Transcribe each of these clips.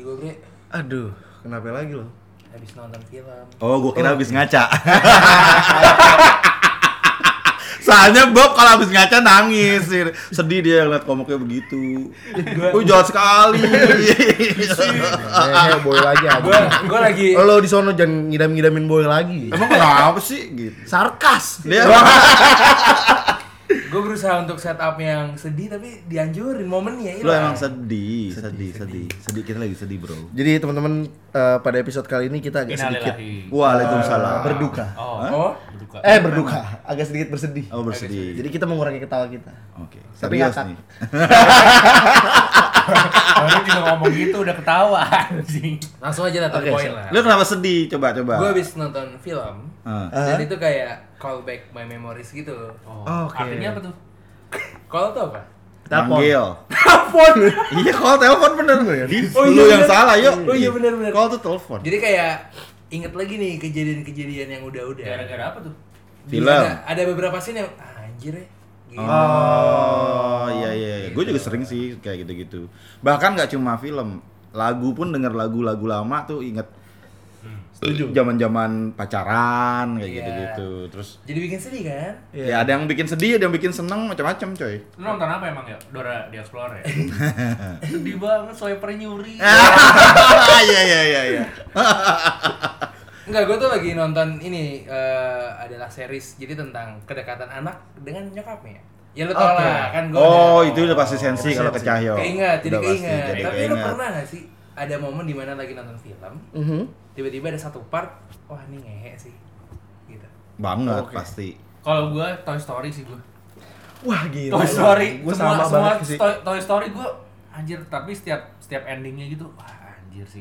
lagi gue bre Aduh, kenapa lagi lo? habis nonton film. Oh, gua kira habis ngaca. Soalnya Bob kalau habis ngaca nangis, sedih dia ngeliat komiknya begitu. Oh jahat sekali. Eh, boy lagi aja. Gue gue lagi Lo di sono jangan ngidam-ngidamin boy lagi. Emang kenapa sih gitu? Sarkas. Dia gue berusaha untuk setup yang sedih tapi dianjurin momennya lo hilang. emang sedih, sedih, sedih, sedih. Kita lagi sedih, Bro. Jadi teman-teman eh, pada episode kali ini kita agak sedikit. Waalaikumsalam. berduka. Oh, Oh, berduka. Eh berduka, agak sedikit bersedih. Oh, bersedih. Jadi kita mengurangi ketawa kita. Oke, Tapi serius nih. Gitu udah ketawa anjing. langsung aja datang Oke, poin so- lah. Lu kenapa sedih? Coba, coba. Gue habis nonton film Ah. dan Ah. itu kayak callback my memories gitu. Oh, Oke. Artinya apa tuh? Kalau tuh apa? Telepon. Telepon. Iya, call telepon bener. Di, Oh, lu iya, yang bener. salah, yuk. Oh, iya, bener, bener. Call tuh telepon. Jadi kayak inget lagi nih kejadian-kejadian yang udah-udah. Gara-gara apa tuh? Film. Ada, ada beberapa scene yang ah, anjir ya. Gitu. Oh, iya iya. Gitu. Gue juga sering sih kayak gitu-gitu. Bahkan nggak cuma film, lagu pun denger lagu-lagu lama tuh inget Setuju. zaman-zaman pacaran kayak Iya. gitu-gitu. Terus Jadi bikin sedih kan? ya ada yang bikin sedih, ada yang bikin seneng macam-macam, coy. Lu nonton apa emang ya? Dora di Explorer ya? Sedih banget, swiper nyuri. Iya iya iya iya. Enggak, gue tuh lagi nonton ini eh, adalah series jadi tentang kedekatan anak dengan nyokapnya. Ya lu tau Oke. lah kan gue Oh, itu udah pasti sensi kalau ke Cahyo. Keinget, jadi Udah pasti, keinget. jadi Tapi lu keinget. pernah gak sih ada momen di mana lagi nonton film, Mhm. tiba-tiba ada satu part, wah ini ngehe sih, gitu. Banget Oke. pasti. Kalau gua Toy Story sih gua. Wah gila. Toy Story, Gue semua sama semua banget sih. Toy, Toy Story gua anjir, tapi setiap setiap endingnya gitu, wah anjir sih.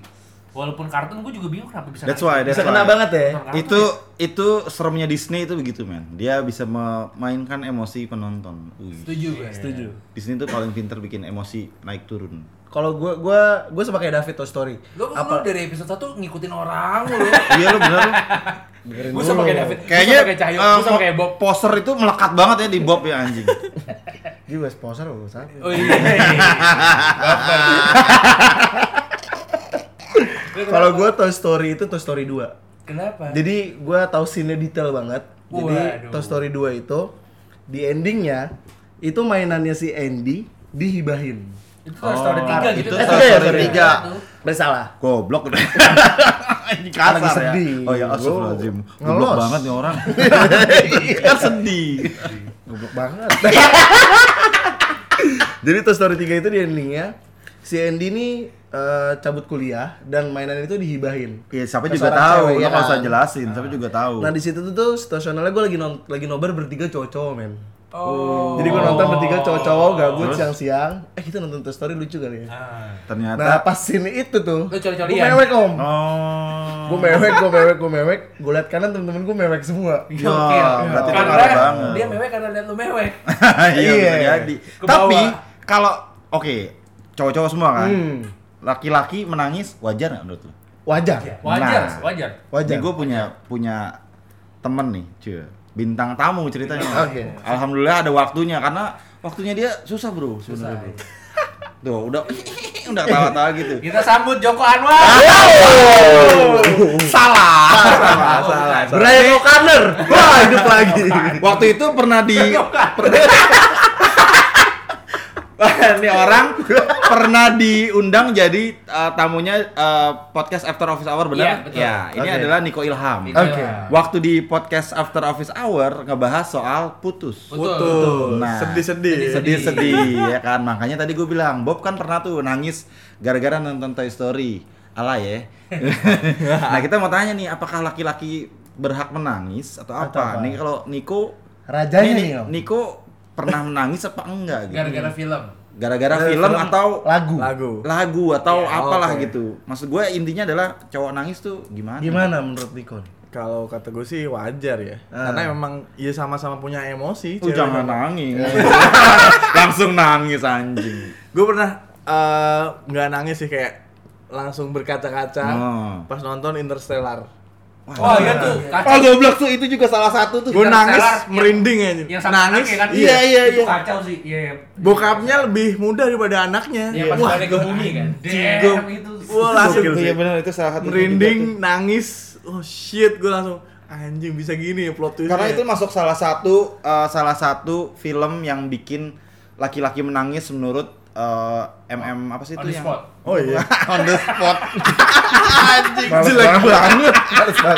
Walaupun kartun gua juga bingung kenapa bisa That's why, that's Bisa kena why. banget ya. Itu ya. itu seremnya Disney itu begitu, men. Dia bisa memainkan emosi penonton. Wih. Setuju gue. Setuju. Disney tuh paling pinter bikin emosi naik turun. Kalau gue gua gua sama kayak David Toy Story. Lu, lu dari episode 1 ngikutin orang lu. iya lu bener lu. Dengerin gue sama kayak David, Kayaknya gue sama kayak Cahyo, gue sama kayak Bob. poster itu melekat banget ya di Bob ya anjing. Dia sponsor loh, Sat. Oh iya. Kalau gue Toy Story itu Toy Story 2. kenapa? Jadi gue tahu scene detail banget. Jadi Waduh. Toy Story 2 itu di endingnya itu mainannya si Andy dihibahin. Itu Toy Story 3 gitu. itu Eh, Toy ya, Story sorry. tiga. Bersalah. Goblok. Lagi kasar ya. sedih. Oh ya Gua astagfirullahaladzim. Goblok banget nih orang. kan sedih. Goblok banget. Jadi Toy Story 3 itu di endingnya si Andy nih eh, cabut kuliah dan mainan itu dihibahin. Iya, siapa juga tahu. cewek, Lo ya nggak usah kan? jelasin, siapa juga tahu. Nah di situ tuh, tuh situasionalnya gue lagi non lagi nobar bertiga cowok-cowok men. Oh. Jadi gue nonton bertiga cowok-cowok gabut siang-siang. Eh kita nonton Toy Story lucu kali ya. Ah. Ternyata Nah pas scene itu tuh, Lu coli-colian? gue mewek om. Oh. Gue mewek, gue mewek, gue mewek. Gue liat kanan temen-temen gue mewek semua. Gokil. berarti itu Karena parah banget. dia mewek karena liat lu mewek. iya, Iya. jadi. Tapi kalau oke, cowok-cowok semua kan. Hmm. Laki-laki menangis wajar nggak menurut lu? Wajar, Wajar, Nah. wajar. wajar. Gue punya punya temen nih, cuy. Bintang tamu ceritanya. Oke. Alhamdulillah ada waktunya karena waktunya dia susah bro sebenarnya. bro. Tuh udah udah tawa-tawa gitu. Kita sambut Joko Anwar. Salah. salah, salah. Brian O'Connor, wah hidup lagi. Waktu itu pernah di Ini orang pernah diundang jadi uh, tamunya uh, podcast After Office Hour benar? Iya, betul. Ya, ini Oke. adalah Niko Ilham. Oke. Waktu di podcast After Office Hour ngebahas soal putus. Betul. Nah, sedih-sedih. sedih-sedih ya kan makanya tadi gue bilang Bob kan pernah tuh nangis gara-gara nonton Toy Story ala ya nah kita mau tanya nih apakah laki-laki berhak menangis atau apa, Atau apa? nih kalau Niko Rajanya nih, nih. Niko pernah menangis apa enggak gitu Gara-gara film. Gara-gara film, film, atau lagu. Lagu. lagu atau Ya, apalah oke. gitu maksud gue intinya adalah cowok nangis tuh gimana Gimana menurut Niko? nih? Kalau kata gue sih wajar ya. Ah. Karena memang ya sama-sama punya emosi. Tuh jangan sama- nangis langsung nangis anjing Gue pernah eh, nggak nangis sih kayak langsung berkaca-kaca Oh. pas nonton Interstellar. Wah, iya tuh, Ah kacau. goblok tuh itu juga salah satu tuh. Gue nangis yang- merinding ya. Yang sama nangis. anaknya kan? Iya, iya, Itu iya. kacau sih. Iya, iya. Bokapnya lebih muda daripada anaknya. Iya, pas Wah, balik ke bumi kan. Damn, itu. Wah, langsung Gokil, Iya benar itu salah satu merinding, nangis. Oh shit, gue langsung anjing bisa gini ya plot twistnya. Karena itu masuk salah satu eh, salah satu film yang bikin laki-laki menangis menurut eh, MM apa sih On itu the yang spot. Oh iya. on the spot. Anjing jelek banget.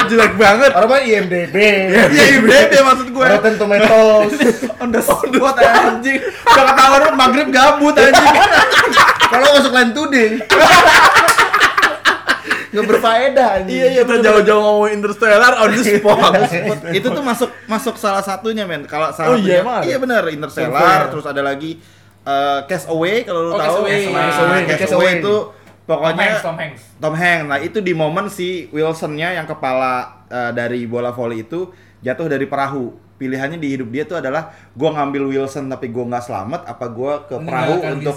jelek banget. Orang mah IMDb. Iya, IMDb maksud gue. Rotten Tomatoes. on the spot anjing. Udah ketahuan lu maghrib gabut anjing. Kalau masuk Line Today. Nggak berfaedah anjing. Iya, iya, kita jauh-jauh ngomongin Interstellar on the spot. itu tuh masuk masuk salah satunya men. Kalau salah Oh iya, satunya- iya benar Interstellar, Interstellar. terus ada lagi eh, Cast Away kalau lu Oh, tahu. Cast Away. Cast Away, Away itu Tom pokoknya Hanks, Tom Hanks. Tom Hanks. Nah, itu di momen si Wilsonnya yang kepala eh, dari bola voli itu jatuh dari perahu. Pilihannya di hidup dia tuh adalah gua ngambil Wilson tapi gua nggak selamat apa gua ke perahu untuk.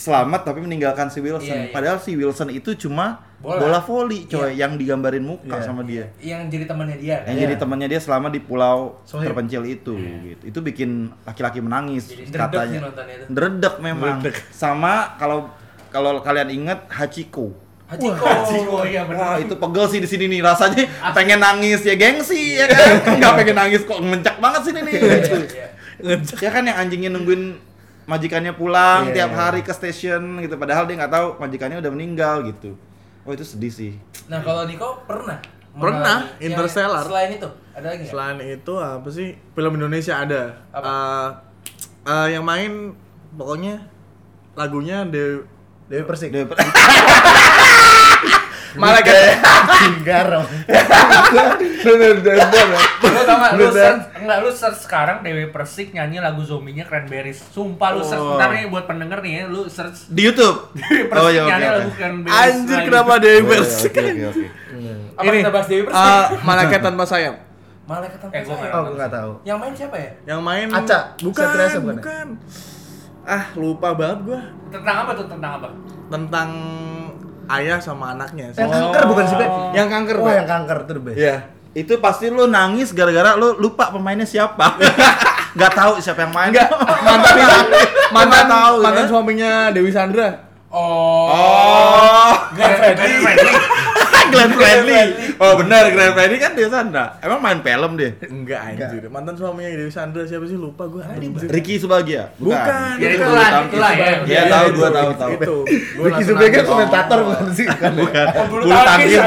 Selamat tapi meninggalkan si Wilson. Iya, iya. Padahal si Wilson itu cuma Bola. bola, voli coy Iya. yang digambarin muka Iya. sama dia. Yang jadi temannya dia. Yang Iya. jadi temannya dia selama di pulau Sohib. terpencil itu gitu. Itu bikin laki-laki menangis Jadi katanya. Dredeg memang. Sama kalau kalau kalian ingat Hachiko. Hachiko. Oh iya Wah benar. itu pegel sih di sini nih rasanya pengen nangis ya gengsi ya kan nggak pengen nangis kok mencak banget sih ini nih. Iya. ya kan yang anjingnya nungguin majikannya pulang Iya. tiap hari ke stasiun gitu padahal dia nggak tahu majikannya udah meninggal gitu oh itu sedih sih Nah, kalau Niko pernah? Pernah, mengalami yang Interstellar. Selain itu, ada lagi nggak? Selain itu apa sih? Film Indonesia ada. Apa? Eh, eh, yang main pokoknya lagunya The Dewi Persik. Dia- Malaikat Garong. Bener ya. Lu tau gak, lu Bener. search, enggak, lu search sekarang Dewi Persik nyanyi lagu zombinya Cranberries Sumpah lu search, Oh. ntar nih buat pendenger nih ya, lu search di YouTube Dewi Persik oh iya oke nyanyi lagu Cranberries Anjir kenapa. Dewi Oh, iya, Persik? oke oke oke Apa kita bahas Dewi Persik? eh, Malaikat tanpa sayap. Malaikat tanpa Eh, sayap. Oh, gue nggak tahu. Yang main siapa ya? Yang main Aca, bukan ya? bukan. Ah, lupa banget gua Tentang apa tuh, tentang apa? tentang ayah sama anaknya. Yang kanker bukan sih, Beb? Yang kanker, Wah, Beb. yang kanker tuh, Beb. Iya. itu pasti lu nangis gara-gara lu lupa pemainnya siapa nggak tahu siapa yang main Enggak, mantan mantan tahu, mantan ya. suaminya Dewi Sandra. Oh. oh Glenn Fredly. Glenn Fredly oh benar Glenn Fredly kan dia sana emang main film dia Enggak anjir. Mantan suaminya Dewi Sandra siapa sih lupa gua. Anjir. Ricky Subagia Bukan. Ya Itu itulah, tahu. itulah ya. Iya, tahu, gua tahu, tahu. Itu. Gua Ricky Subega nangis. komentator bukan sih? Kan, ya? bukan bulu tangkis, ya.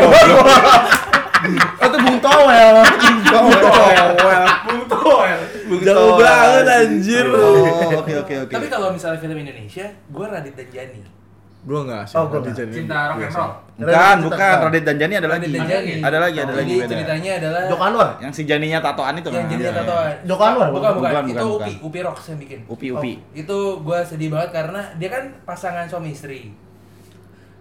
Oh, itu Bung Towel. Bung Towel. Bung Toel. Jauh banget anjir. oh oke oke oke Tapi kalau misalnya film Indonesia, gue Radit dan Jani. Gua enggak sih. Oh, gua Radit. Djani. Cinta rock and Biasa. roll. bukan Radit bukan. Radit dan Jani ada Radit lagi ada lagi ada lagi Jadi beda ceritanya adalah Joko Anwar. yang si Janinya tatoan itu yang kan? jadinya Iya, iya. tatoan. Joko Anwar, Bukan, bukan? Itu Upi. Upi Rocks yang bikin. Upi Upi Itu gue sedih banget karena dia kan pasangan suami istri.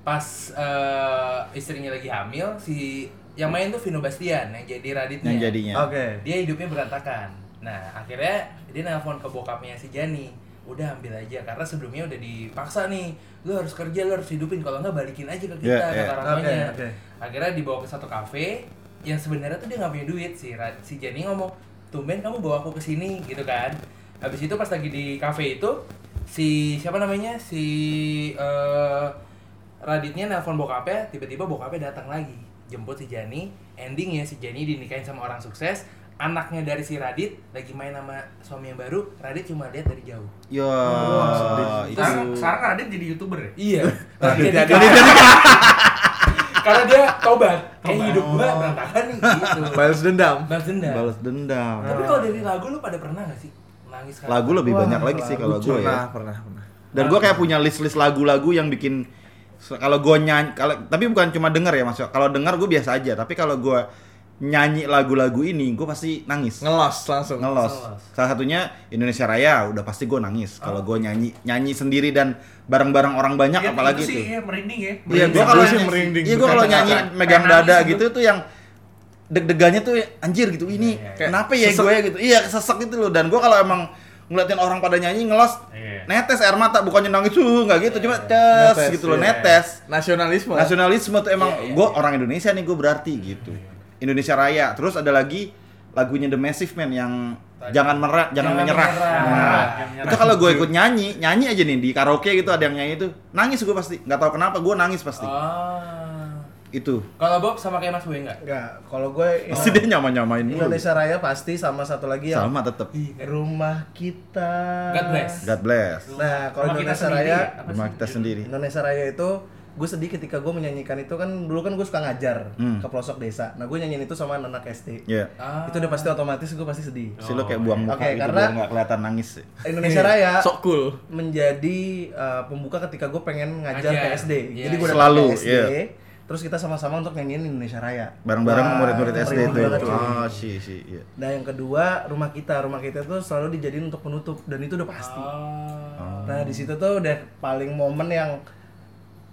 Pas eh, istrinya lagi hamil, si yang main tuh Vino Bastian yang jadi Raditnya. yang jadinya Oke. Dia hidupnya berantakan. Nah, akhirnya dia nelpon ke bokapnya si Jani. Udah ambil aja karena sebelumnya udah dipaksa nih. Lu harus kerja, lu harus hidupin kalau nggak balikin aja ke kita iya. kata orang tuanya. Oke, oke. Akhirnya dibawa ke satu kafe yang sebenarnya tuh dia nggak punya duit si si Jani ngomong, "Tumben kamu bawa aku ke sini." gitu kan. Habis itu pas lagi di kafe itu si siapa namanya? Si eh, Raditnya nelpon bokapnya, tiba-tiba bokapnya datang lagi jemput si Jani. Endingnya si Jani dinikahin sama orang sukses. Anaknya dari si Radit lagi main sama suami yang baru. Radit cuma lihat dari jauh. ya itu Sekarang, sekarang Radit jadi youtuber ya? Iya. Radit Radit jadi- Karena dia tobat. Kayak hidup gua berantakan nih gitu. Balas dendam. Balas dendam. balas dendam Tapi kalau dari lagu lu pada pernah gak sih nangis karena lagu lebih Wah, banyak lagi sih kalau gue Pernah, ya pernah, pernah. dan gue kayak punya list-list lagu-lagu yang bikin kalau gue nyanyi kalau tapi bukan cuma denger ya maksudnya kalau denger gue biasa aja tapi kalau gue nyanyi lagu-lagu ini gue pasti nangis Ngelos langsung. ngelos Ngelos. salah satunya Indonesia Raya udah pasti gue nangis kalau gue nyanyi nyanyi sendiri dan bareng-bareng orang banyak Ya, apalagi itu sih, ya, merinding ya. Iya, gua kalau sih nyanyi, merinding, iya gua kalau nyanyi megang Kayak dada gitu tuh yang deg-degannya tuh anjir gitu ini Iya, iya. kenapa ya gue gitu iya sesek gitu loh dan gua kalau emang ngeliatin orang pada nyanyi ngelos Iya. netes air mata bukannya nangis tuh nggak gitu cuma ces Netes, gitu loh iya. netes Nasionalisme. nasionalisme tuh emang Iya, iya, gua iya. orang Indonesia nih gue berarti gitu Indonesia Raya. Terus ada lagi lagunya The Massive Man yang Tadi. jangan merah, jangan, Jangan menyerah. menyerah. Nah, Jangan menyerah. itu kalau gue ikut nyanyi, nyanyi aja nih di karaoke gitu ada yang nyanyi itu, nangis gue pasti. Nggak tahu kenapa gue nangis pasti. Ah. Itu. Kalau Bob sama kayak Mas Boy enggak? Enggak, kalau gue Pasti dia nyama-nyamain. Indonesia Raya pasti sama satu lagi yang Sama tetep. rumah kita. God bless. God bless. Nah, kalau Indonesia sendiri, Raya, Rumah kita sendiri. Indonesia Raya itu gue sedih ketika gue menyanyikan itu kan dulu kan gue suka ngajar Hmm. ke pelosok desa. Nah gue nyanyiin itu sama anak SD. Iya. Ah. Itu udah pasti otomatis gue pasti sedih. Si lo kayak buang muka Oke, gitu karena- nggak kelihatan nangis. Indonesia Raya Sok cool. menjadi uh, pembuka ketika gue pengen ngajar Ngajar. ke SD. Iya, Jadi gue iya. datang Selalu, ke SD, iya. terus kita sama-sama untuk nyanyiin Indonesia Raya. Bareng-bareng murid-murid SD itu. Oh, sih, sih, iya. Nah yang kedua rumah kita, rumah kita tuh selalu dijadiin untuk penutup dan itu udah pasti. Ah. Nah di situ tuh udah paling momen yang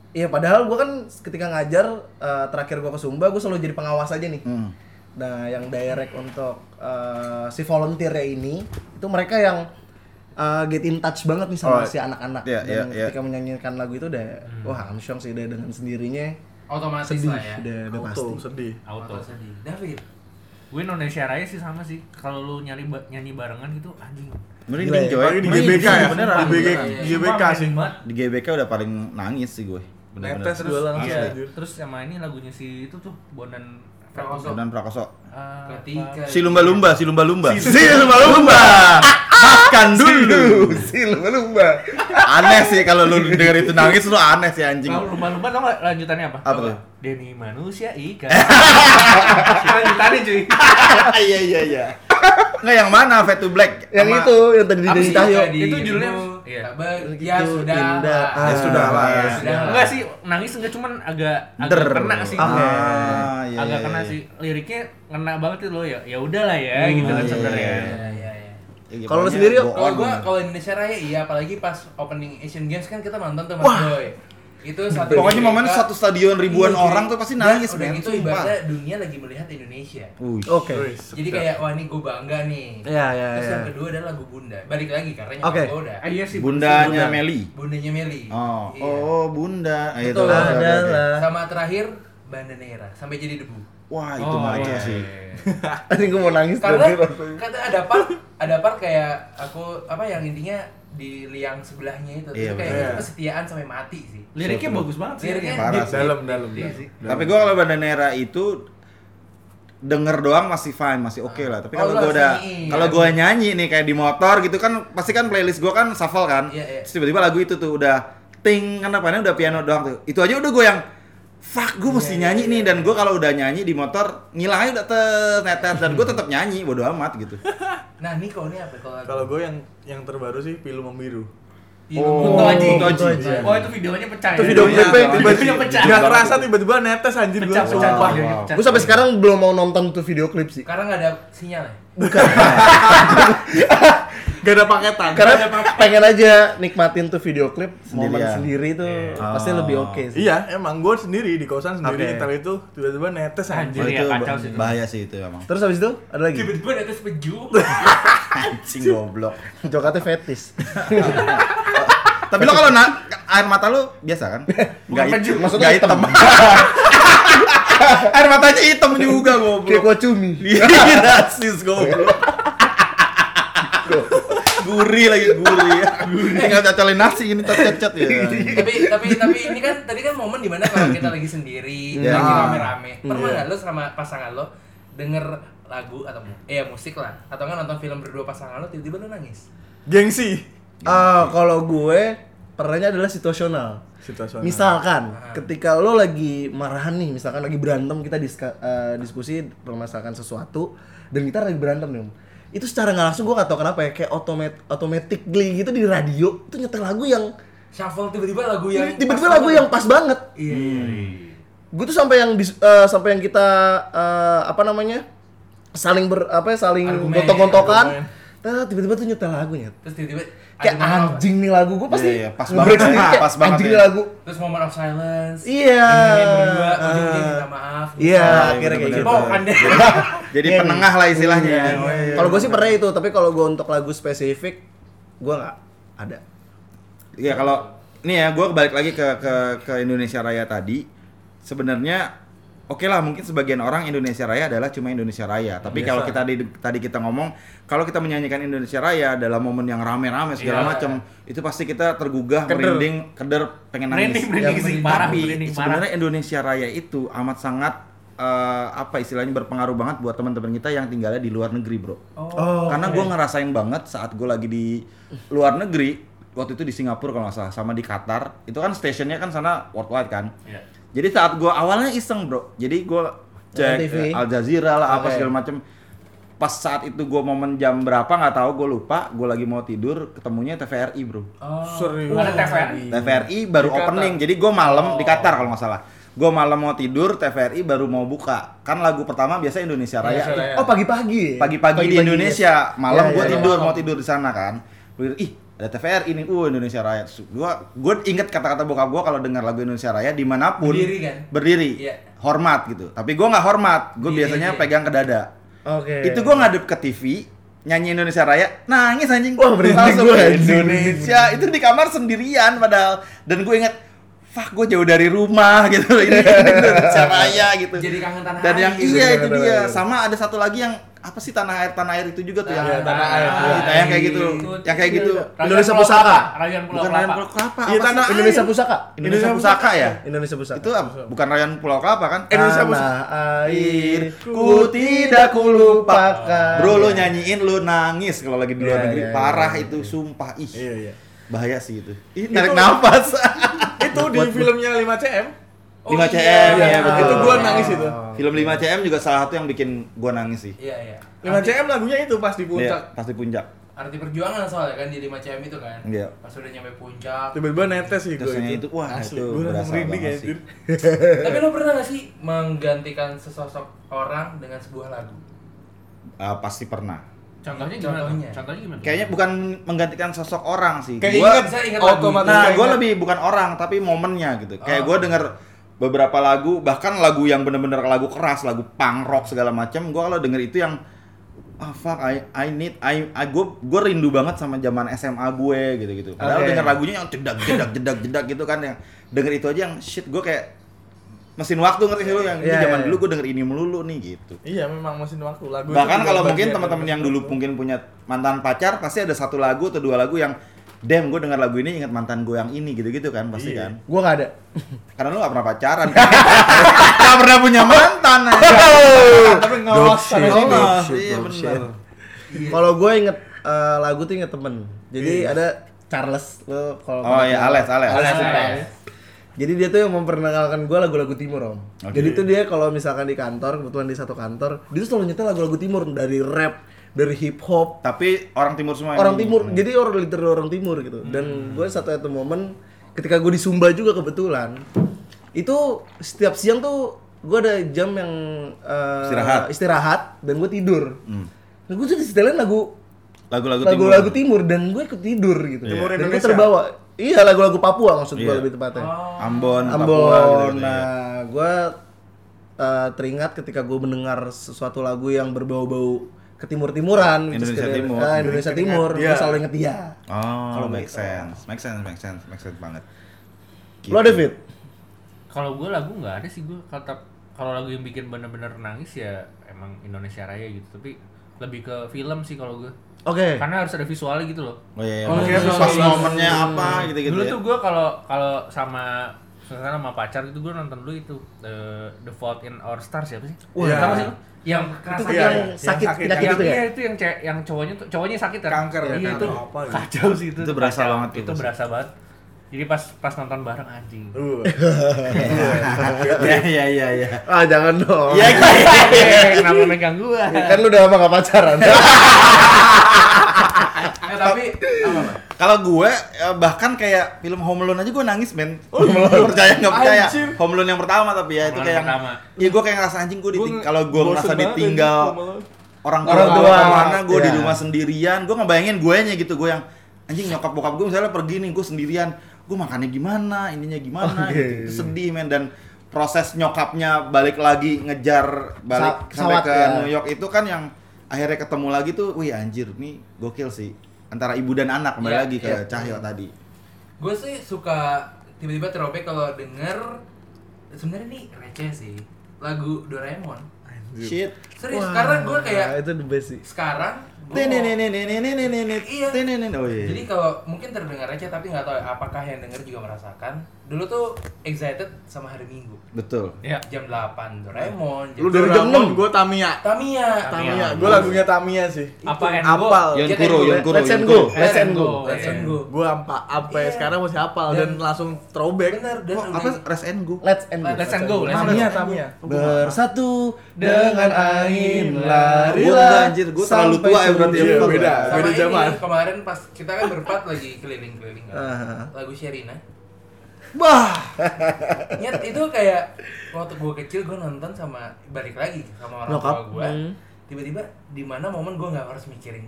Iya padahal gue kan ketika ngajar eh, terakhir gue ke Sumba gue selalu jadi pengawas aja nih. Hmm. Nah yang direct untuk eh, si volunteer ini itu mereka yang eh, get in touch banget nih Oh, sama si anak-anak iya, dan iya, iya. ketika menyanyikan lagu itu udah wah amsyong sih udah dengan sendirinya Otomatis sedih lah ya. udah udah pasti. Auto, sedih. Auto. Auto sedih. David. Gue Indonesia Raya sih sama sih. Kalau lu nyari ba- nyanyi barengan gitu anjing. Merinding ya, coy. Di GBK ya. Beneran. Di BG beneran. GBK Sumpah, sih. Di GBK udah paling nangis sih gue. Bener-bener. Netes gue langsung Iya, terus sama ini lagunya si itu tuh Bondan Prakoso. Dan Prakoso. Ah, Ketika Si lumba-lumba, si lumba-lumba. Si lumba-lumba. Makan dulu. si lumba-lumba. Aneh sih kalau lu denger itu nangis lu aneh sih anjing. Kalau lumba-lumba tau gak lanjutannya apa? Apa tuh? Denny manusia ikan. lanjutannya cuy. Iya iya iya. Nggak yang mana Fade to Black? Yang Sama- itu yang tadi di? Cahyo. Itu Itu judulnya- Iya. iya. Ya Itu sudah. indah. lah. Ya sudah lah, ya Ya sudah. Enggak sih, nangis enggak cuman agak agak kena sih. Ah, iya, agak iya, kena iya. sih. Liriknya kena banget itu loh ya. Ya udahlah ya gitu kan iya, sebenarnya. iya, Iya, iya, iya. Iya, Kalau lu sendiri, Kalau gua kalau Indonesia Raya iya apalagi pas opening Asian Games kan kita nonton tuh Mas Boy. Itu satu Pokoknya momen satu stadion ribuan Iya, orang tuh pasti Dan nangis, Udah gitu Sumpah. ibaratnya dunia lagi melihat Indonesia. Oke. Wih, Jadi kayak wah ini gue bangga nih. Iya, iya, Terus iya. yang kedua adalah lagu Bunda. Balik lagi karena nyokap gua udah. Ah, iya sih. Bundanya Bunda. Meli. Bundanya Meli. Oh, Iya. oh Bunda. Ah, itu. Oke. Adalah Sama terakhir Bandanera sampai jadi debu. Wah, itu Oh, mah iya. sih. Tadi gue mau nangis Karena kata ada part ada part kayak aku apa yang intinya di liang sebelahnya itu. Iya, kayak itu kesetiaan sampai mati sih. Liriknya bagus banget sih. Liriknya Parah deep sih. Dalam, dalam. Iya dalam. sih. Dalam. Tapi gua kalau Bandanera itu denger doang masih fine, masih oke lah. Tapi Oh, kalau lu gua udah kalau gua nyanyi nih kayak di motor gitu kan pasti kan playlist gua kan shuffle kan. Iya, iya. Terus tiba-tiba lagu itu tuh udah ting kan apanya udah piano doang tuh. Itu aja udah gua yang fuck gua mesti Iya, nyanyi iya, nih iya. dan gua kalau udah nyanyi di motor ngilang aja udah tes netes dan gua tetap nyanyi bodo amat gitu. Nah, Niko ini apa kalau Kalau gue yang yang terbaru sih Pilu Membiru. Iya, Oh, Kunto Aji. Kunto Aji. Oh, itu videonya pecah. Itu ya? video Iya, Bang. tiba-tiba pecah. Gak kerasa tiba-tiba netes anjir gue. Pecah, pecah. Gue sampai sekarang belum mau nonton tuh video klip sih. Karena nggak ada sinyal ya? Gak ada paketan. Karena pengen aja nikmatin tuh video klip momen Sendirian. sendiri tuh Iya. pasti Oh. lebih oke sih. Iya, emang gue sendiri di kosan sendiri Oke. nyetel itu tiba-tiba netes Anjir. Oh, itu kacau sih bahaya sih itu emang. Terus habis itu ada lagi. Tiba-tiba atas peju. Anjing goblok. Jokatnya fetis. Tapi lo kalau na- air mata lo biasa kan? Enggak peju, hitam. maksudnya hitam. air matanya hitam juga Kayak goblok. kuah cumi. Iya, rasis goblok. Gurih lagi gurih ya. Tinggal cocolin nasi gini cet-cet ya. tapi tapi tapi ini kan tadi kan momen di mana kalau kita lagi sendiri, Iya. lagi rame-rame. Pernah Iya. nggak lo sama pasangan lo denger lagu atau eh musik lah atau nggak nonton film berdua pasangan lo tiba-tiba lo nangis? Gengsi. Ah, kalau gue pernahnya adalah situasional. Situasional. Misalkan Ah. ketika lo lagi marahan nih, misalkan lagi berantem kita diska- eh, diskusi permasalahan sesuatu dan kita lagi berantem nih. Itu secara nggak langsung gue gak tau kenapa ya kayak otomat automatically gitu di radio itu nyetel lagu yang Shuffle tiba-tiba lagu yang tiba-tiba lagu banget. yang pas banget. Iya. iya. Gue tuh sampai yang eh, sampai yang kita eh, apa namanya? saling ber apa ya saling gontok-gontokan. Nah, tiba-tiba tuh nyetel lagunya. Terus tiba-tiba Kayak anjing nih lagu gue pasti Iya, iya, pas banget. sendiri kayak Pas banget anjing ya. nih lagu. Terus moment of silence. Iya. Dengerin berdua, Ah. ujung-ujungnya minta maaf. Iya, Iya, akhirnya kayak gitu. Anda. Jadi Iya, penengah lah istilahnya. Iya. Oh, iya. Kalau gue sih pernah itu, tapi kalau gue untuk lagu spesifik, gue nggak ada. Iya kalau ini ya gue balik lagi ke ke ke Indonesia Raya tadi sebenarnya Oke lah, mungkin sebagian orang Indonesia Raya adalah cuma Indonesia Raya. Tapi kalau kita di, tadi kita ngomong, kalau kita menyanyikan Indonesia Raya dalam momen yang rame-rame segala Iya. macam, itu pasti kita tergugah, Keder. merinding, keder, pengen nangis. Merinding, merinding parah, Tapi sebenarnya Indonesia Raya itu amat sangat eh, apa istilahnya berpengaruh banget buat teman-teman kita yang tinggalnya di luar negeri, bro. Oh, Karena gue ngerasain banget saat gue lagi di luar negeri, waktu itu di Singapura kalau nggak salah, sama di Qatar, itu kan stationnya kan sana worldwide kan. Iya. Jadi saat gue awalnya iseng bro, jadi gue cek TV. Al Jazeera lah apa segala macem. Pas saat itu gue momen jam berapa nggak tahu gue lupa, gue lagi mau tidur ketemunya TVRI bro. Oh. Serius. Ada TVRI? TVRI baru Di Qatar. opening, jadi gue malam di Qatar kalau nggak salah. Gue malam mau tidur, TVRI baru mau buka. Kan lagu pertama biasa Indonesia Raya. Indonesia Raya. Oh pagi-pagi. ya? Pagi-pagi di Indonesia, Ya, malam gue ya, ya. tidur mau tidur di sana kan. Gua ih ada TVRI nih, uh Indonesia Raya. Gua gue inget kata-kata bokap gue kalau dengar lagu Indonesia Raya di mana pun Berdiri kan? berdiri, Iya. hormat gitu. Tapi gue nggak hormat, gue Iya, biasanya iya. pegang ke dada. Oke. Itu gue ngadep ke TV, nyanyi Indonesia Raya, nangis anjing. Wah, gua, ke anjing. Indonesia, itu di kamar sendirian padahal. Dan gue inget, fuck gue jauh dari rumah gitu. Ini Indonesia Raya gitu. Jadi kangen tanah Dan yang air. iya Jadi itu dia. air. Sama ada satu lagi yang apa sih tanah air tanah air itu juga tuh yang Iya, tanah air. Nah, yang kayak gitu. Yang kayak gitu. Rayuan Indonesia Pulau Pusaka. Kelapa, Rayuan Pulau Bukan Kelapa. Pulau Kelapa. Iya, tanah sih? Indonesia Pusaka. Indonesia Pusaka ya? Indonesia Pusaka. Itu apa? bukan Rayuan Pulau Kelapa kan? Indonesia Tanah air Ku tidak ku lupakan. Bro Iya. lu nyanyiin lu nangis kalau lagi di luar Iya, negeri. iya, Parah iya. itu sumpah. Ih. Iya, iya. Bahaya sih itu. Ih, Itu- narik nafas. Itu di filmnya 5 cm. Oh, 5 cm iya. ya betul. Itu gua nangis itu. Film 5 cm juga salah satu yang bikin gua nangis sih. Iya, iya. 5 cm lagunya itu pas di Iya, puncak. pasti puncak. Arti perjuangan soalnya kan di 5 cm itu kan. Iya. Pas udah nyampe puncak. Tiba-tiba netes sih Terusnya itu. itu, wah, Asli, itu gue berasa merinding banget ya, sih. Tapi lo pernah gak sih menggantikan sesosok orang dengan sebuah lagu? Ah, pasti pernah. Contohnya gimana? Contohnya. Contohnya gimana? Kayaknya bukan menggantikan sosok orang sih. Kayak Gua- ingat, bisa ingat otomatis Nah, gue lebih bukan orang tapi momennya gitu. Kayak Oh. gue denger beberapa lagu, bahkan lagu yang bener-bener lagu keras, lagu punk rock segala macam. Gue kalau denger itu yang ah fuck I I need I, I gue gue rindu banget sama zaman SMA gue gitu gitu. Padahal Oke. denger lagunya yang jedak jedak jedak jedak gitu kan yang denger itu aja yang shit gue kayak mesin waktu ngerti sih lu yang ini Iya, zaman iya. dulu gue denger ini melulu nih gitu. Iya, memang mesin waktu lagu. Bahkan kalau mungkin teman-teman yang dulu mungkin punya mantan pacar pasti ada satu lagu atau dua lagu yang Damn, gue denger lagu ini ingat mantan gue yang ini gitu-gitu kan pasti Iya. kan. Gua nggak ada. Karena lu gak pernah pacaran kan? gak pernah punya mantan aja. Tapi ngawas sini. Oh, iya benar. shit. Kalau gue inget eh, lagu tuh inget temen. Jadi ada Charles lo kalau Oh iya, Ales, Ales. Ales, Ales. Ales. Jadi dia tuh yang memperkenalkan gue lagu-lagu timur om. Oke. Jadi tuh dia kalau misalkan di kantor, kebetulan di satu kantor, dia tuh selalu nyetel lagu-lagu timur dari rap, dari hip hop, Tapi orang timur semua. orang ini. timur. Jadi orang literal orang timur gitu. Dan gue satu satu momen ketika gue di Sumba juga kebetulan, itu setiap siang tuh gue ada jam yang eh, Istirahat. istirahat dan gue tidur. Hmm. Nah, gue tuh disetelin lagu Lagu-lagu timur. lagu-lagu timur dan gue ikut tidur gitu. Timur Dan gue Indonesia. terbawa. Iya lagu-lagu Papua maksud gue Iya. lebih tepatnya. Ambon, Ambon. Papua gitu-gitu, ya. nah, gue eh, teringat ketika gue mendengar sesuatu lagu yang berbau-bau ketimur-timuran, which is Indonesia kayak- Timur. ah, Indonesia Timur, gue selalu inget dia. Oh, Kalau make gitu. sense. Make sense, make sense, make sense banget. Gitu. Lo David? Kalau gue lagu nggak ada sih gue kata kalau lagu yang bikin bener-bener nangis ya emang Indonesia Raya gitu tapi lebih ke film sih kalau gue Oke. karena harus ada visualnya gitu loh Oh iya, iya. Oh, iya, pas iya. momennya apa gitu-gitu dulu ya. tuh gue kalau kalau sama misalkan sama pacar itu gue nonton dulu itu The, The Fault in Our Stars siapa sih? Wah. Tahu sih lu? Yang Itu Iya, yang iya. sakit Yang sakit, penyakit yang, itu ya? iya itu yang ce- yang cowoknya tuh cowoknya sakit kan? Kanker, iya, kanker itu apa gitu. kacau sih itu. Itu berasa kacau. banget Itu pasti. berasa banget. Jadi pas pas nonton bareng anjing. Uh. Iya, iya, iya, iya. Ah jangan dong. Iya, iya, iya. Kenapa megang gua? kan lu udah lama gak pacaran. Eh tapi? Kalau gue eh, bahkan kayak film Home Alone aja gue nangis men. percaya nggak percaya? Home Alone yang pertama tapi ya itu Home Alone kayak. Iya gue kayak ngerasa anjing gue diting kalau gue ngerasa ditinggal orang tua Orang gue tua, ke mana gue di iya. rumah sendirian gue ngebayangin gue nya gitu gue yang anjing nyokap bokap gue misalnya pergi nih gue sendirian gue makannya gimana ininya gimana okay. gitu. Iya, iya, iya. sedih men dan proses nyokapnya balik lagi ngejar balik Sa sampai ke ya. New York itu kan yang akhirnya ketemu lagi tuh wih anjir nih gokil sih antara ibu dan anak kembali yeah, lagi ke yeah. Cahyo tadi gue sih suka tiba-tiba terobek kalau denger sebenarnya nih receh sih lagu Doraemon Shit. Serius, Wah, karena gue kayak itu the best sih. Sekarang Iya. Oh iya. Jadi kalau mungkin terdengar aja tapi nggak tahu apakah yang denger juga merasakan. Dulu tuh excited sama hari Minggu. Betul. Ya. Jam 8 Doraemon, jam Lu dari jam Doraemon, 6? Gue Tamiya. Tamiya. Tamiya. Gue lagunya Tamiya sih. Apa and go? Apal. Yon Get Kuro, and. Yon Kuro, Let's and go. Let's and go. Let's and go. Gue ampa sampai Iya. sekarang masih hafal Dan- dan, langsung throwback. Bener, dan apa Rest and Go? Let's and go. Let's and go. Let's and Tamiya, go. Tamiya. Bersatu dengan angin lari Gua enggak, anjir, gua terlalu tua ya berarti ya. Iya, beda. Beda zaman. kemarin pas kita kan berempat lagi keliling-keliling kan. Lagu Sherina. Wah, Nyet itu kayak waktu gue kecil gue nonton sama balik lagi sama orang tua gue. Hmm. Tiba-tiba di mana momen gue nggak harus mikirin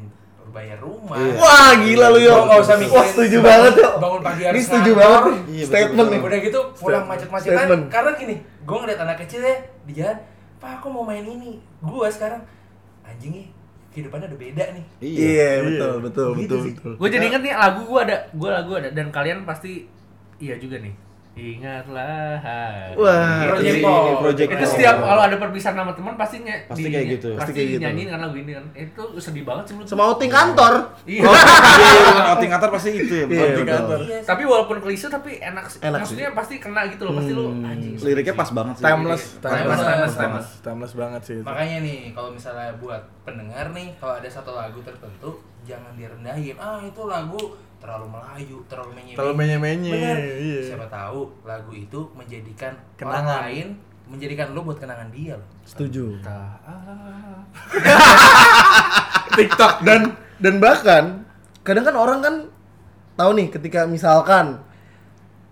bayar rumah. Iya. wah gila lu yo. Nggak usah mikirin Wah setuju banget yo. bangun pagi harus Ini setuju banget. Iya, betul, Statement nih. Udah gitu pulang macet-macetan karena gini, gue ngeliat anak kecil ya di jalan, Pak aku mau main ini. Gue sekarang anjing nih kehidupannya udah beda nih. Iya, betul, betul, Gitu betul, betul. Gue jadi inget nih lagu gue ada, gue lagu ada dan kalian pasti iya juga nih. Ingatlah. hari Wah, sih. Pop. Project Itu setiap kalau ada perpisahan sama teman pasti ny- Pasti kayak gitu. Pasti, kayak gitu. nyanyiin kan lagu ini kan. Itu sedih banget sih menurut Sama outing kantor. Iya. Oh, iya, outing kantor pasti itu ya. Iya, outing kantor. Iya tapi walaupun klise tapi enak sih. Enak Maksudnya pasti kena gitu loh, pasti lu anjing. sedih Liriknya pas banget sih. Timeless, Timeless, timeless, timeless, timeless, timeless banget sih itu. Makanya nih, kalau misalnya buat pendengar nih, kalau ada satu lagu tertentu, jangan direndahin. Ah, itu lagu terlalu Melayu, terlalu menye Terlalu menye-menye, Bener. iya. Siapa tahu lagu itu menjadikan Kenangan. orang lain, menjadikan lo buat kenangan dia loh. Setuju. TikTok dan dan bahkan kadang kan orang kan tahu nih ketika misalkan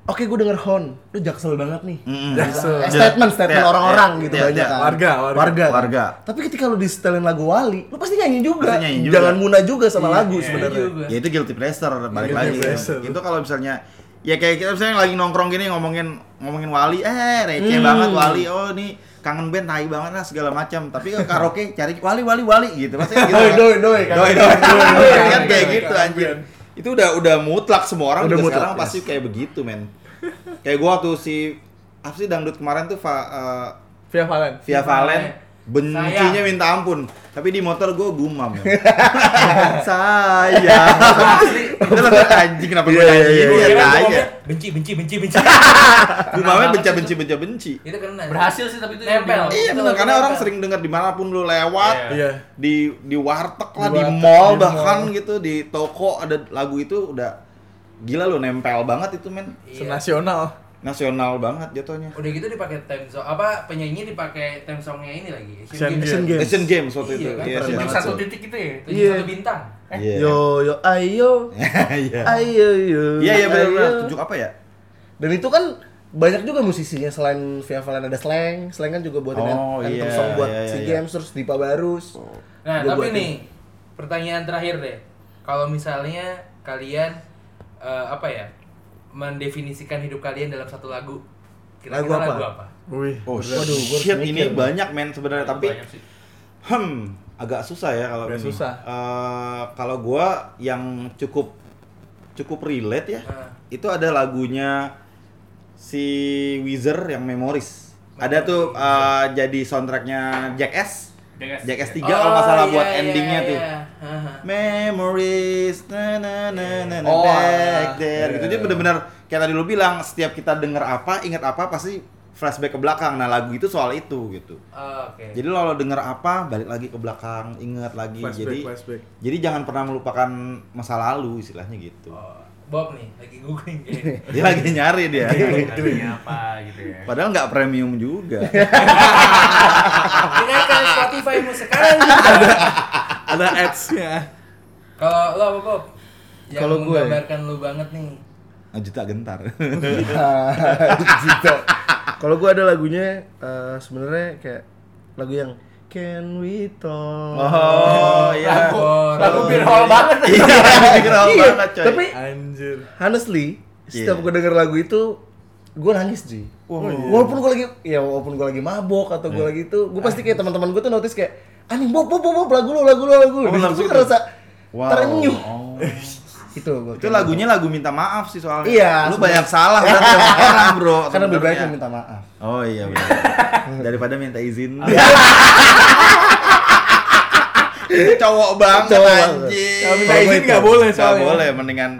Oke, gue denger Hon, lu jaksel banget nih. Mm-mm. Jaksel. Eh, statement statement Iya, orang-orang iya, gitu iya, banyak iya. kan. Warga, warga. warga. Warga. Tapi ketika lu di setelin lagu Wali, lu pasti nyanyi juga. Pasti nyanyi juga. Jangan muna juga sama Iya, lagu iya, sebenarnya. juga. Ya itu guilty pleasure balik Guilty lagi. pleasure. Itu kalau misalnya ya kayak kita misalnya lagi nongkrong gini ngomongin ngomongin Wali, eh receh Hmm. banget Wali. Oh, nih kangen band tai banget lah segala macam. Tapi ke karaoke cari Wali Wali Wali gitu. Pasti gitu. Doi kan. doi doi. Doi doi doi kan kayak gitu anjir. Itu udah udah mutlak semua orang Udah juga mutlak, sekarang yes. pasti kayak begitu, men. Kayak gua tuh si apa sih dangdut kemarin tuh Fa, eh, Via Valen. Via Valen bencinya Sayang. minta ampun tapi di motor gue gumam ya. saya itu lagu anjing kenapa gue Iya, iya, nyanyi iya, ya gua tanya ngomongnya, benci, benci, benci, benci. gumamnya benci benci benci benci itu kena. Berhasil sih tapi itu Nempel. iya benar karena orang sering dengar di mana pun lu lewat Iya. Iya. di di warteg lah Di mall bahkan gitu di toko ada lagu itu udah gila lu nempel banget itu men Iya. Senasional. nasional banget jatuhnya Udah gitu dipakai time song apa penyanyi dipakai time songnya ini lagi Asian Games. Asian Games. Asian Games waktu Iya, itu kan? Iya, Asian Games. satu titik itu ya. Tujuh Iya. satu bintang. Eh, Iya. Yo yo ayo. Iya. Ayo yo. Iya iya benar. Tunjuk apa ya? Dan itu kan banyak juga musisinya selain Via Valen ada Slang, Slang kan juga buatin Oh, anthem iya, song buat iya, iya, SEA iya. Games terus Dipa Barus. Nah, Gua tapi buatin. nih pertanyaan terakhir deh. Kalau misalnya kalian eh, apa ya? mendefinisikan hidup kalian dalam satu lagu. Kira-kira Lagu apa? lagu apa? Wih. Oh Waduh, shit ini banyak men sebenarnya tapi Banyak sih. hmm agak susah ya kalau ini. susah. Eh, kalau gua yang cukup cukup relate ya. Nah. Itu ada lagunya si Weezer yang Memories. Ada tuh eh, jadi soundtracknya Jackass. Jackass. Jackass 3 Oh, kalau nggak salah iya, buat iya, endingnya iya, tuh. iya. Memories na na na na na Oh, back ah. there gitu. Iya. Dia bener-bener kayak tadi lu bilang setiap kita denger apa, ingat apa pasti flashback ke belakang. Nah, lagu itu soal itu gitu. Oh, Oke. Jadi lo denger apa, balik lagi ke belakang, ingat lagi. Flashback, jadi flashback. jadi jangan pernah melupakan masa lalu istilahnya gitu. Oh, Bob nih lagi googling kayaknya. Dia lagi nyari dia. Lagunya apa gitu ya. Padahal nggak premium juga. Dengarkan Spotify-mu sekarang juga. Ada ads-nya. Kalau lo apa Bob? Yang Kalau gue? menggambarkan lu banget nih. Juta gentar. Gitu. Kalau gua ada lagunya eh, sebenarnya kayak lagu yang Can we talk? Oh, iya. Lagu, Lagu beer hall banget. Iya, Iya, banget coy. tapi Anjir. honestly setiap Iya. gue denger lagu itu gue nangis sih Oh, iya. walaupun gue lagi ya walaupun gue lagi mabok atau gue lagi itu gue pasti kayak teman-teman gue tuh notice kayak anjing bob bob bob bob, lagu lo lagu lo lagu lo Oh, gue ngerasa Wow. terenyuh Oh. Itu gua Itu lagunya lagu minta maaf sih soalnya. Iya, Lu banyak salah berarti sama orang, Bro. Karena lebih baik meminta maaf. Oh iya benar. Daripada minta izin. Cowok banget Cowok anjing. Kalau minta izin itu. nggak boleh soalnya. boleh, mendingan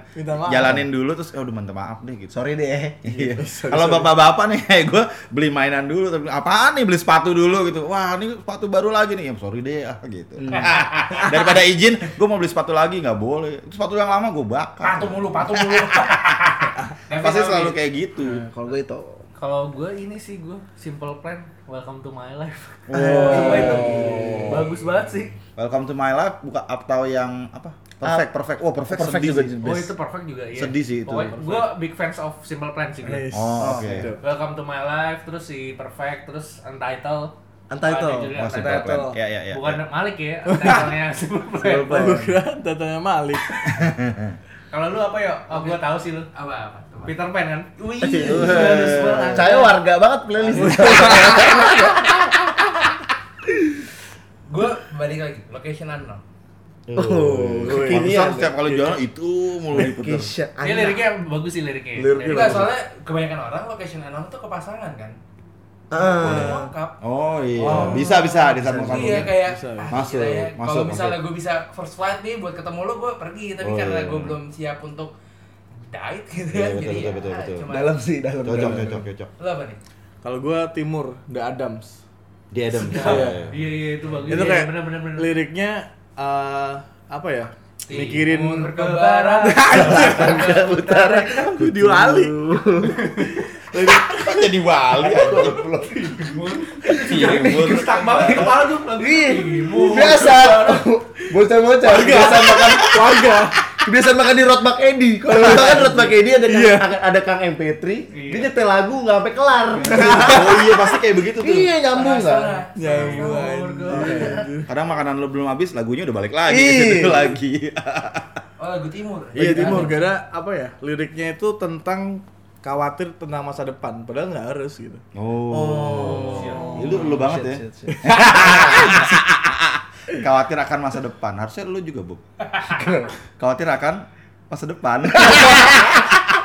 jalanin dulu terus oh, udah minta maaf deh gitu. Sorry deh. Iya. Kalau bapak-bapak nih kayak gue beli mainan dulu tapi apaan nih beli sepatu dulu gitu. Wah, ini sepatu baru lagi nih. Ya sorry deh ah gitu. Daripada izin, gue mau beli sepatu lagi nggak boleh. Sepatu yang lama gue bakar. Patu mulu, patu mulu. Pasti selalu kayak gitu. Nah, kalau gue itu. Kalau gue ini sih gue simple plan, welcome to my life. Oh. Sumpah itu bagus banget sih. Welcome to my life buka atau yang apa? Perfect, perfect. Oh, perfect, Perfect sedih juga Oh itu perfect juga ya. Sedih sih itu. Pokoknya gue big fans of simple plan sih gue. Yes. Oh, oke. itu. Welcome to my life, terus si perfect, terus untitled. Untitled. Oh, simple Untitled. plan. Ya, ya, ya. Bukan Malik ya, untitled-nya simple plan. Kira datanya Malik. Kalau lu apa ya? Oh gue tahu sih lu. Apa apa? Peter Pan kan? Wih, Wih. Saya warga banget playlist. Gue balik lagi, location unknown. Oh, kekinian. Pantesan setiap kali jalan itu mulu diputer. Kisha. Dia liriknya bagus sih liriknya. Liriknya Enggak, bagus. soalnya kebanyakan orang location unknown tuh ke pasangan kan. Ah. Lengkap. Oh iya, bisa bisa disambung sambung. Iya kayak Bisa. ah, Masuk, gila ya. masuk, Kalau misalnya masuk. gue bisa first flight nih buat ketemu lo gue pergi tapi Oh, karena iya. gue belum siap untuk diet gitu Iya, kan betul, jadi betul, ya, betul, betul. cuma Dalam sih, dalam. Cocok, dalam. cocok, cocok. lo apa nih Kalau gue Timur, The Adams. Di Adam. Iya. Iya iya itu bagus. Itu Iya, kayak bener bener bener. liriknya eh, apa ya? Mikirin ke barat Ke utara. di Wali. Kok jadi wali Timur. Stuck banget kepala tuh Timur. biasa. Bocah-bocah kebiasaan makan Warga. Kebiasaan makan di Rotbak Edi. Kalau makan Rotbak Edi ada Iya. Kang, ada Kang MP3, Iya. dia nyetel lagu nggak sampai kelar. Oh iya pasti kayak begitu tuh. Iya, nyambung nggak? Nyambung. Kadang makanan lu belum habis, lagunya udah balik lagi Iya. lagi. oh lagu timur Iya Timur, gara apa ya? Liriknya itu tentang khawatir tentang masa depan, padahal nggak harus gitu. Oh. Itu lu banget ya. Khawatir akan masa depan. Harusnya lu juga, Bob. Khawatir akan masa depan.